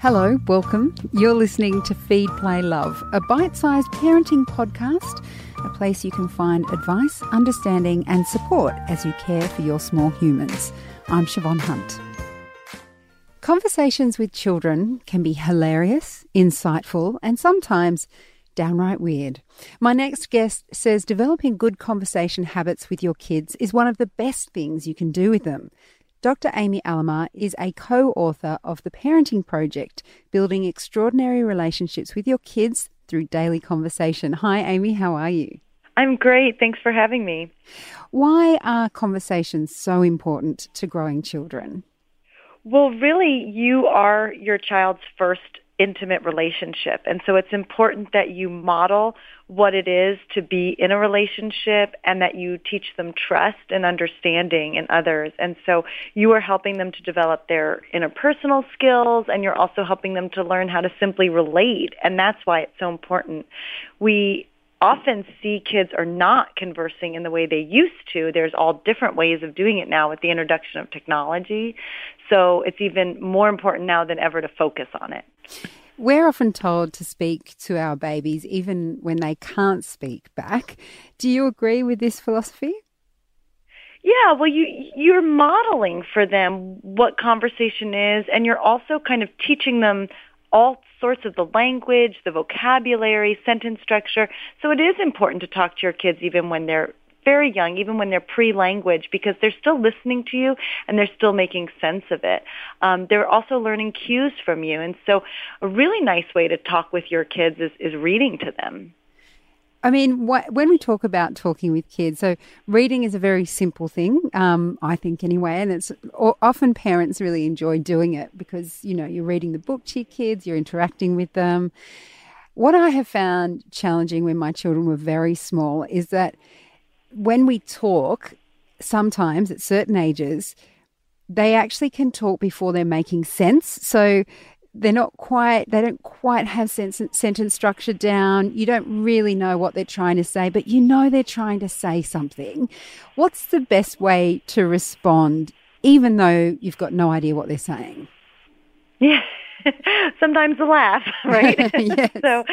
Hello, welcome. You're listening to Feed, Play, Love, a bite sized parenting podcast, a place you can find advice, understanding, and support as you care for your small humans. I'm Siobhan Hunt. Conversations with children can be hilarious, insightful, and sometimes downright weird. My next guest says developing good conversation habits with your kids is one of the best things you can do with them. Dr. Amy Alamar is a co author of The Parenting Project Building Extraordinary Relationships with Your Kids Through Daily Conversation. Hi, Amy, how are you? I'm great. Thanks for having me. Why are conversations so important to growing children? Well, really, you are your child's first intimate relationship. And so it's important that you model what it is to be in a relationship and that you teach them trust and understanding in others. And so you are helping them to develop their interpersonal skills and you're also helping them to learn how to simply relate. And that's why it's so important. We often see kids are not conversing in the way they used to. There's all different ways of doing it now with the introduction of technology. So it's even more important now than ever to focus on it. We're often told to speak to our babies even when they can't speak back. Do you agree with this philosophy? Yeah, well you you're modeling for them what conversation is and you're also kind of teaching them all sorts of the language, the vocabulary, sentence structure. So it is important to talk to your kids even when they're very young, even when they're pre-language, because they're still listening to you and they're still making sense of it. Um, they're also learning cues from you, and so a really nice way to talk with your kids is, is reading to them. I mean, wh- when we talk about talking with kids, so reading is a very simple thing, um, I think, anyway, and it's often parents really enjoy doing it because you know you're reading the book to your kids, you're interacting with them. What I have found challenging when my children were very small is that when we talk, sometimes at certain ages, they actually can talk before they're making sense. So they're not quite, they don't quite have sentence structure down. You don't really know what they're trying to say, but you know they're trying to say something. What's the best way to respond, even though you've got no idea what they're saying? Yeah. sometimes a laugh, right? yes. so,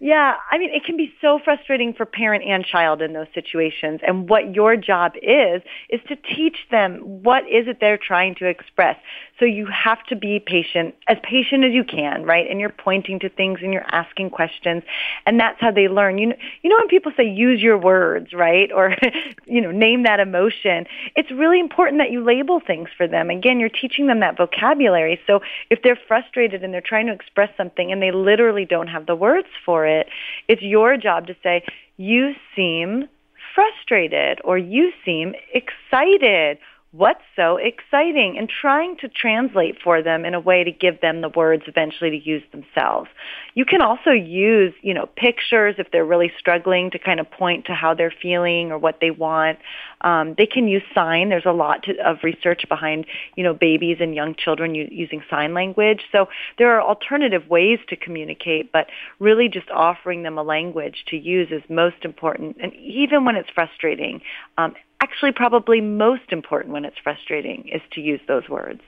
yeah, I mean, it can be so frustrating for parent and child in those situations. And what your job is, is to teach them what is it they're trying to express. So you have to be patient, as patient as you can, right? And you're pointing to things and you're asking questions. And that's how they learn. You know, you know when people say use your words, right? Or, you know, name that emotion. It's really important that you label things for them. Again, you're teaching them that vocabulary. So if they're frustrated, frustrated and they're trying to express something and they literally don't have the words for it, it's your job to say, you seem frustrated or you seem excited what's so exciting and trying to translate for them in a way to give them the words eventually to use themselves. You can also use, you know, pictures if they're really struggling to kind of point to how they're feeling or what they want. Um, they can use sign. There's a lot to, of research behind, you know, babies and young children u- using sign language. So there are alternative ways to communicate, but really just offering them a language to use is most important. And even when it's frustrating, um, actually probably most important when it's frustrating is to use those words.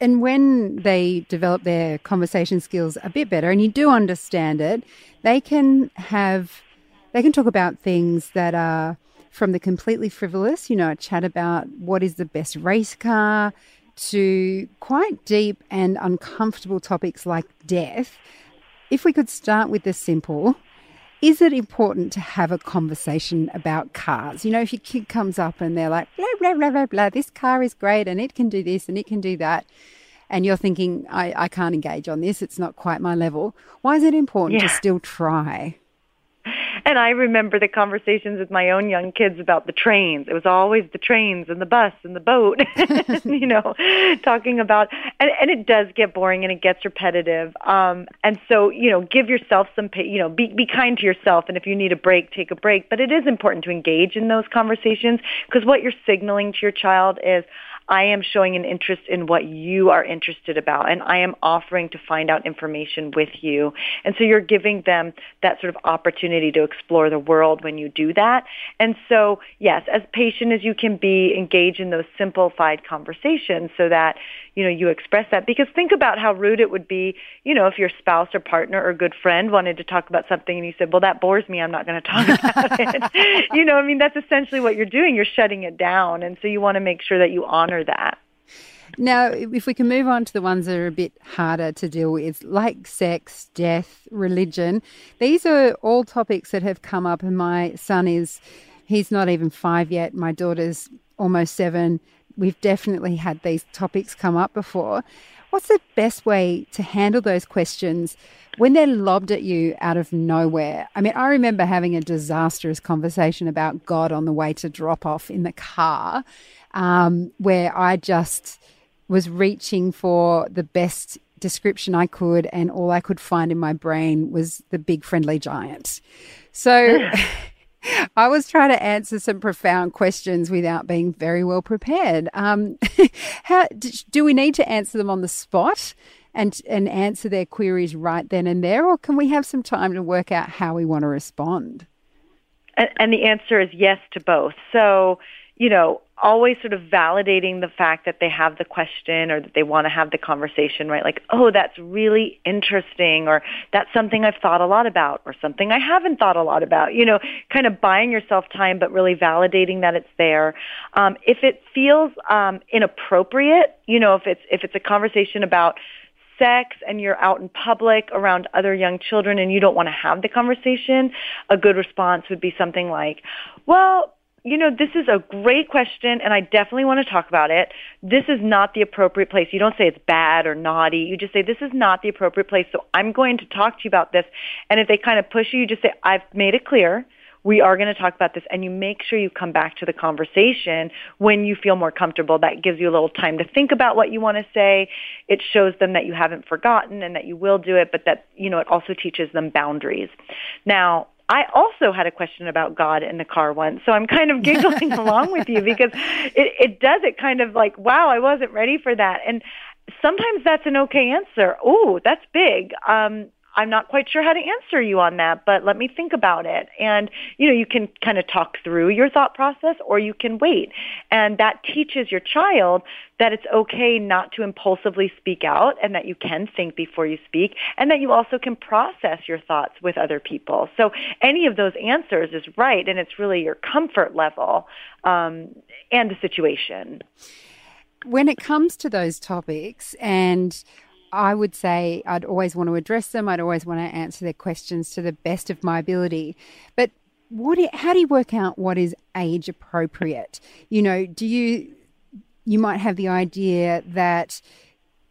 And when they develop their conversation skills a bit better and you do understand it, they can have they can talk about things that are from the completely frivolous, you know, a chat about what is the best race car to quite deep and uncomfortable topics like death. If we could start with the simple, is it important to have a conversation about cars? You know, if your kid comes up and they're like, blah, blah, blah, blah, blah, this car is great and it can do this and it can do that. And you're thinking, I, I can't engage on this. It's not quite my level. Why is it important yeah. to still try? And I remember the conversations with my own young kids about the trains. It was always the trains and the bus and the boat, you know, talking about, and, and it does get boring and it gets repetitive. Um, and so, you know, give yourself some, you know, be, be kind to yourself. And if you need a break, take a break. But it is important to engage in those conversations because what you're signaling to your child is, I am showing an interest in what you are interested about and I am offering to find out information with you. And so you're giving them that sort of opportunity to explore the world when you do that. And so, yes, as patient as you can be, engage in those simplified conversations so that you know, you express that because think about how rude it would be, you know, if your spouse or partner or good friend wanted to talk about something and you said, well, that bores me. I'm not going to talk about it. you know, I mean, that's essentially what you're doing. You're shutting it down. And so you want to make sure that you honor that. Now, if we can move on to the ones that are a bit harder to deal with, like sex, death, religion, these are all topics that have come up. And my son is, he's not even five yet. My daughter's almost seven. We've definitely had these topics come up before. What's the best way to handle those questions when they're lobbed at you out of nowhere? I mean, I remember having a disastrous conversation about God on the way to drop off in the car, um, where I just was reaching for the best description I could, and all I could find in my brain was the big friendly giant. So I was trying to answer some profound questions without being very well prepared. Um, how do we need to answer them on the spot? And, and answer their queries right then and there, or can we have some time to work out how we want to respond? And, and the answer is yes to both. So, you know, always sort of validating the fact that they have the question or that they want to have the conversation, right? Like, oh, that's really interesting or that's something I've thought a lot about or something I haven't thought a lot about, you know, kind of buying yourself time but really validating that it's there. Um, if it feels um, inappropriate, you know, if it's, if it's a conversation about sex and you're out in public around other young children and you don't want to have the conversation, a good response would be something like, well, you know, this is a great question and I definitely want to talk about it. This is not the appropriate place. You don't say it's bad or naughty. You just say this is not the appropriate place. So I'm going to talk to you about this. And if they kind of push you, you just say, I've made it clear. We are going to talk about this and you make sure you come back to the conversation when you feel more comfortable. That gives you a little time to think about what you want to say. It shows them that you haven't forgotten and that you will do it, but that, you know, it also teaches them boundaries. Now, I also had a question about God in the car once, so I'm kind of giggling along with you because it, it does it kind of like, wow, I wasn't ready for that. And sometimes that's an okay answer. Oh, that's big. Um, I'm not quite sure how to answer you on that, but let me think about it. And, you know, you can kind of talk through your thought process or you can wait. And that teaches your child that it's okay not to impulsively speak out and that you can think before you speak and that you also can process your thoughts with other people. So any of those answers is right and it's really your comfort level um, and the situation. When it comes to those topics and I would say I'd always want to address them. I'd always want to answer their questions to the best of my ability. But what? How do you work out what is age appropriate? You know, do you you might have the idea that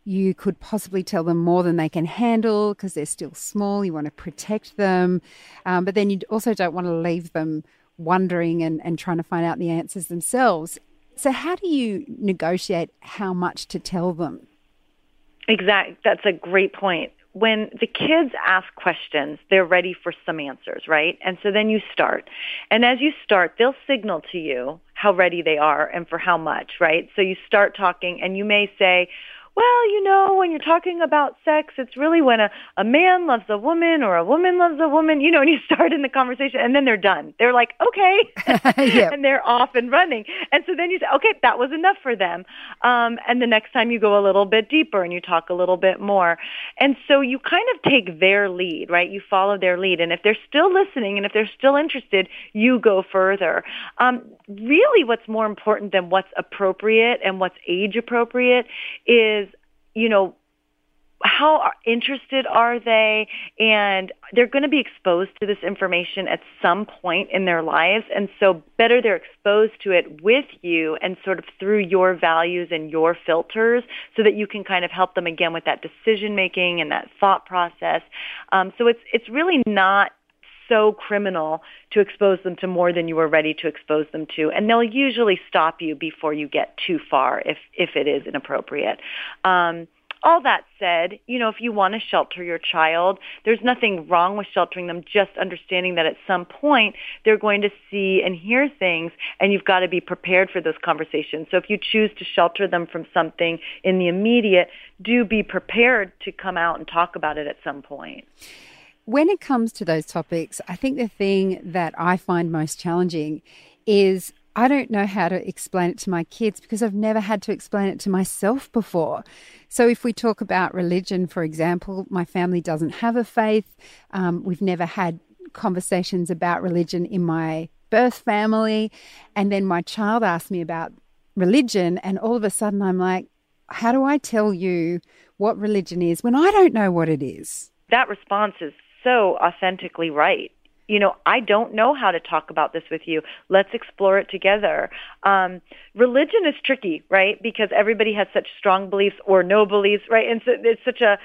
you could possibly tell them more than they can handle because they're still small. You want to protect them, um, but then you also don't want to leave them wondering and, and trying to find out the answers themselves. So, how do you negotiate how much to tell them? Exactly. That's a great point. When the kids ask questions, they're ready for some answers, right? And so then you start. And as you start, they'll signal to you how ready they are and for how much, right? So you start talking and you may say, well, you know, when you're talking about sex, it's really when a, a man loves a woman or a woman loves a woman, you know, and you start in the conversation and then they're done. They're like, okay. and they're off and running. And so then you say, okay, that was enough for them. Um, and the next time you go a little bit deeper and you talk a little bit more. And so you kind of take their lead, right? You follow their lead. And if they're still listening and if they're still interested, you go further. Um, really what's more important than what's appropriate and what's age appropriate is you know, how interested are they? And they're going to be exposed to this information at some point in their lives. And so better they're exposed to it with you and sort of through your values and your filters so that you can kind of help them again with that decision making and that thought process. Um, so it's, it's really not so criminal to expose them to more than you are ready to expose them to. And they'll usually stop you before you get too far if, if it is inappropriate. Um, all that said, you know, if you want to shelter your child, there's nothing wrong with sheltering them, just understanding that at some point they're going to see and hear things and you've got to be prepared for those conversations. So if you choose to shelter them from something in the immediate, do be prepared to come out and talk about it at some point when it comes to those topics, I think the thing that I find most challenging is I don't know how to explain it to my kids because I've never had to explain it to myself before. So, if we talk about religion, for example, my family doesn't have a faith. Um, we've never had conversations about religion in my birth family. And then my child asked me about religion, and all of a sudden I'm like, how do I tell you what religion is when I don't know what it is? That response is so authentically right you know, I don't know how to talk about this with you. Let's explore it together. Um, religion is tricky, right? Because everybody has such strong beliefs or no beliefs, right? And so it's such a,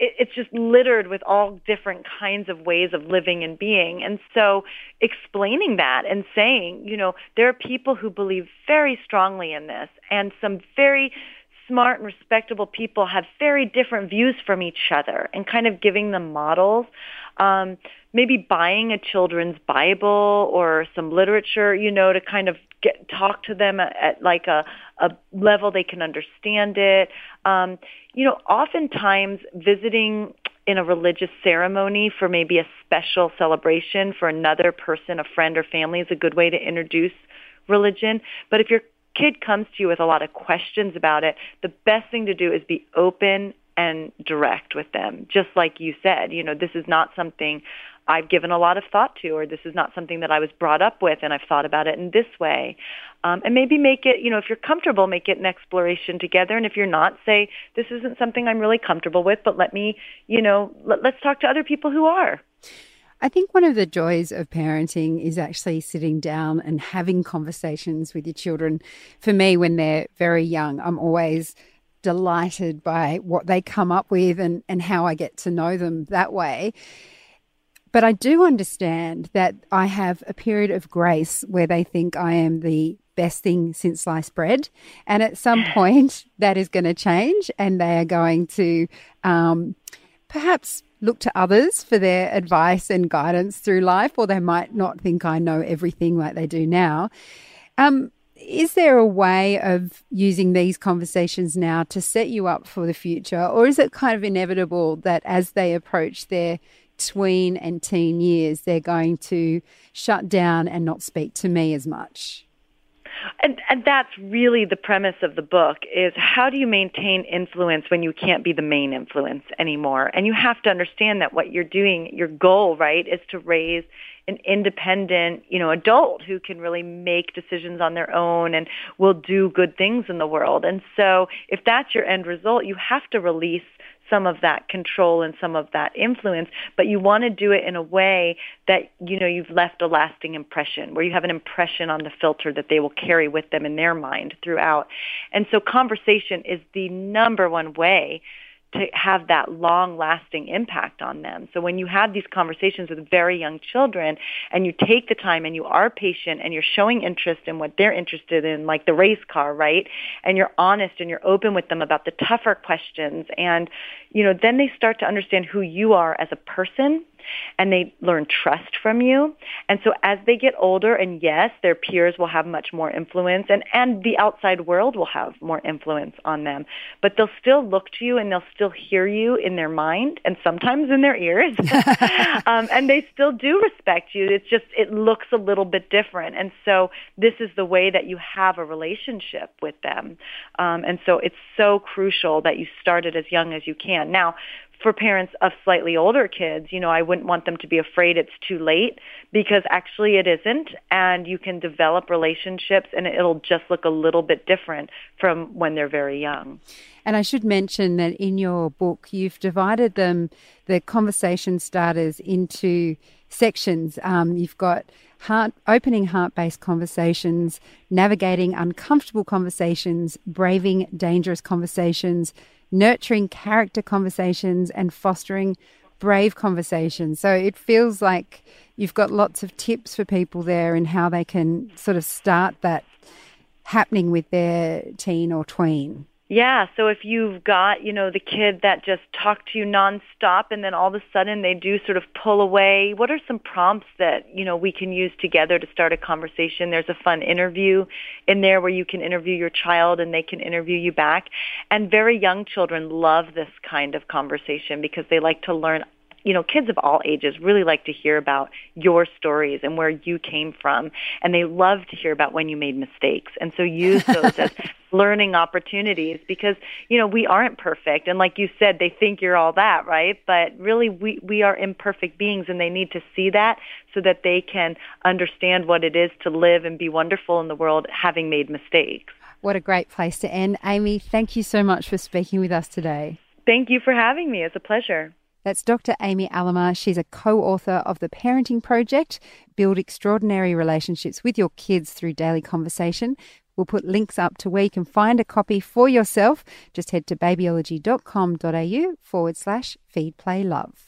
it's just littered with all different kinds of ways of living and being. And so explaining that and saying, you know, there are people who believe very strongly in this and some very smart and respectable people have very different views from each other and kind of giving them models. Um, maybe buying a children's Bible or some literature, you know, to kind of get talk to them at, at like a a level they can understand it. Um, you know, oftentimes visiting in a religious ceremony for maybe a special celebration for another person, a friend or family is a good way to introduce religion. But if your kid comes to you with a lot of questions about it, the best thing to do is be open and direct with them. Just like you said, you know, this is not something I've given a lot of thought to, or this is not something that I was brought up with, and I've thought about it in this way. Um, and maybe make it, you know, if you're comfortable, make it an exploration together. And if you're not, say, this isn't something I'm really comfortable with, but let me, you know, let, let's talk to other people who are. I think one of the joys of parenting is actually sitting down and having conversations with your children. For me, when they're very young, I'm always delighted by what they come up with and, and how I get to know them that way. But I do understand that I have a period of grace where they think I am the best thing since sliced bread. And at some point, that is going to change, and they are going to um, perhaps look to others for their advice and guidance through life, or they might not think I know everything like they do now. Um, is there a way of using these conversations now to set you up for the future, or is it kind of inevitable that as they approach their tween and teen years, they're going to shut down and not speak to me as much. And, and that's really the premise of the book is how do you maintain influence when you can't be the main influence anymore? And you have to understand that what you're doing, your goal, right, is to raise an independent, you know, adult who can really make decisions on their own and will do good things in the world. And so if that's your end result, you have to release some of that control and some of that influence, but you want to do it in a way that, you know, you've left a lasting impression, where you have an impression on the filter that they will carry with them in their mind throughout. And so conversation is the number one way to have that long lasting impact on them. So when you have these conversations with very young children and you take the time and you are patient and you're showing interest in what they're interested in, like the race car, right? And you're honest and you're open with them about the tougher questions and, you know, then they start to understand who you are as a person and they learn trust from you. And so as they get older, and yes, their peers will have much more influence and, and the outside world will have more influence on them, but they'll still look to you and they'll still hear you in their mind and sometimes in their ears. um, and they still do respect you. It's just, it looks a little bit different. And so this is the way that you have a relationship with them. Um, and so it's so crucial that you start it as young as you can. Now, for parents of slightly older kids, you know, I wouldn't want them to be afraid it's too late because actually it isn't and you can develop relationships and it'll just look a little bit different from when they're very young. And I should mention that in your book, you've divided them, the conversation starters, into sections. Um, you've got heart, opening heart based conversations, navigating uncomfortable conversations, braving dangerous conversations, nurturing character conversations and fostering brave conversations. So it feels like you've got lots of tips for people there and how they can sort of start that happening with their teen or tween. Yeah, so if you've got, you know, the kid that just talk to you nonstop and then all of a sudden they do sort of pull away, what are some prompts that, you know, we can use together to start a conversation? There's a fun interview in there where you can interview your child and they can interview you back. And very young children love this kind of conversation because they like to learn you know, kids of all ages really like to hear about your stories and where you came from. And they love to hear about when you made mistakes. And so use those as learning opportunities because, you know, we aren't perfect. And like you said, they think you're all that, right? But really we, we are imperfect beings and they need to see that so that they can understand what it is to live and be wonderful in the world having made mistakes. What a great place to end. Amy, thank you so much for speaking with us today. Thank you for having me. It's a pleasure. That's Dr. Amy Alamar. She's a co author of The Parenting Project Build Extraordinary Relationships with Your Kids Through Daily Conversation. We'll put links up to where you can find a copy for yourself. Just head to babyology.com.au forward slash feed play love.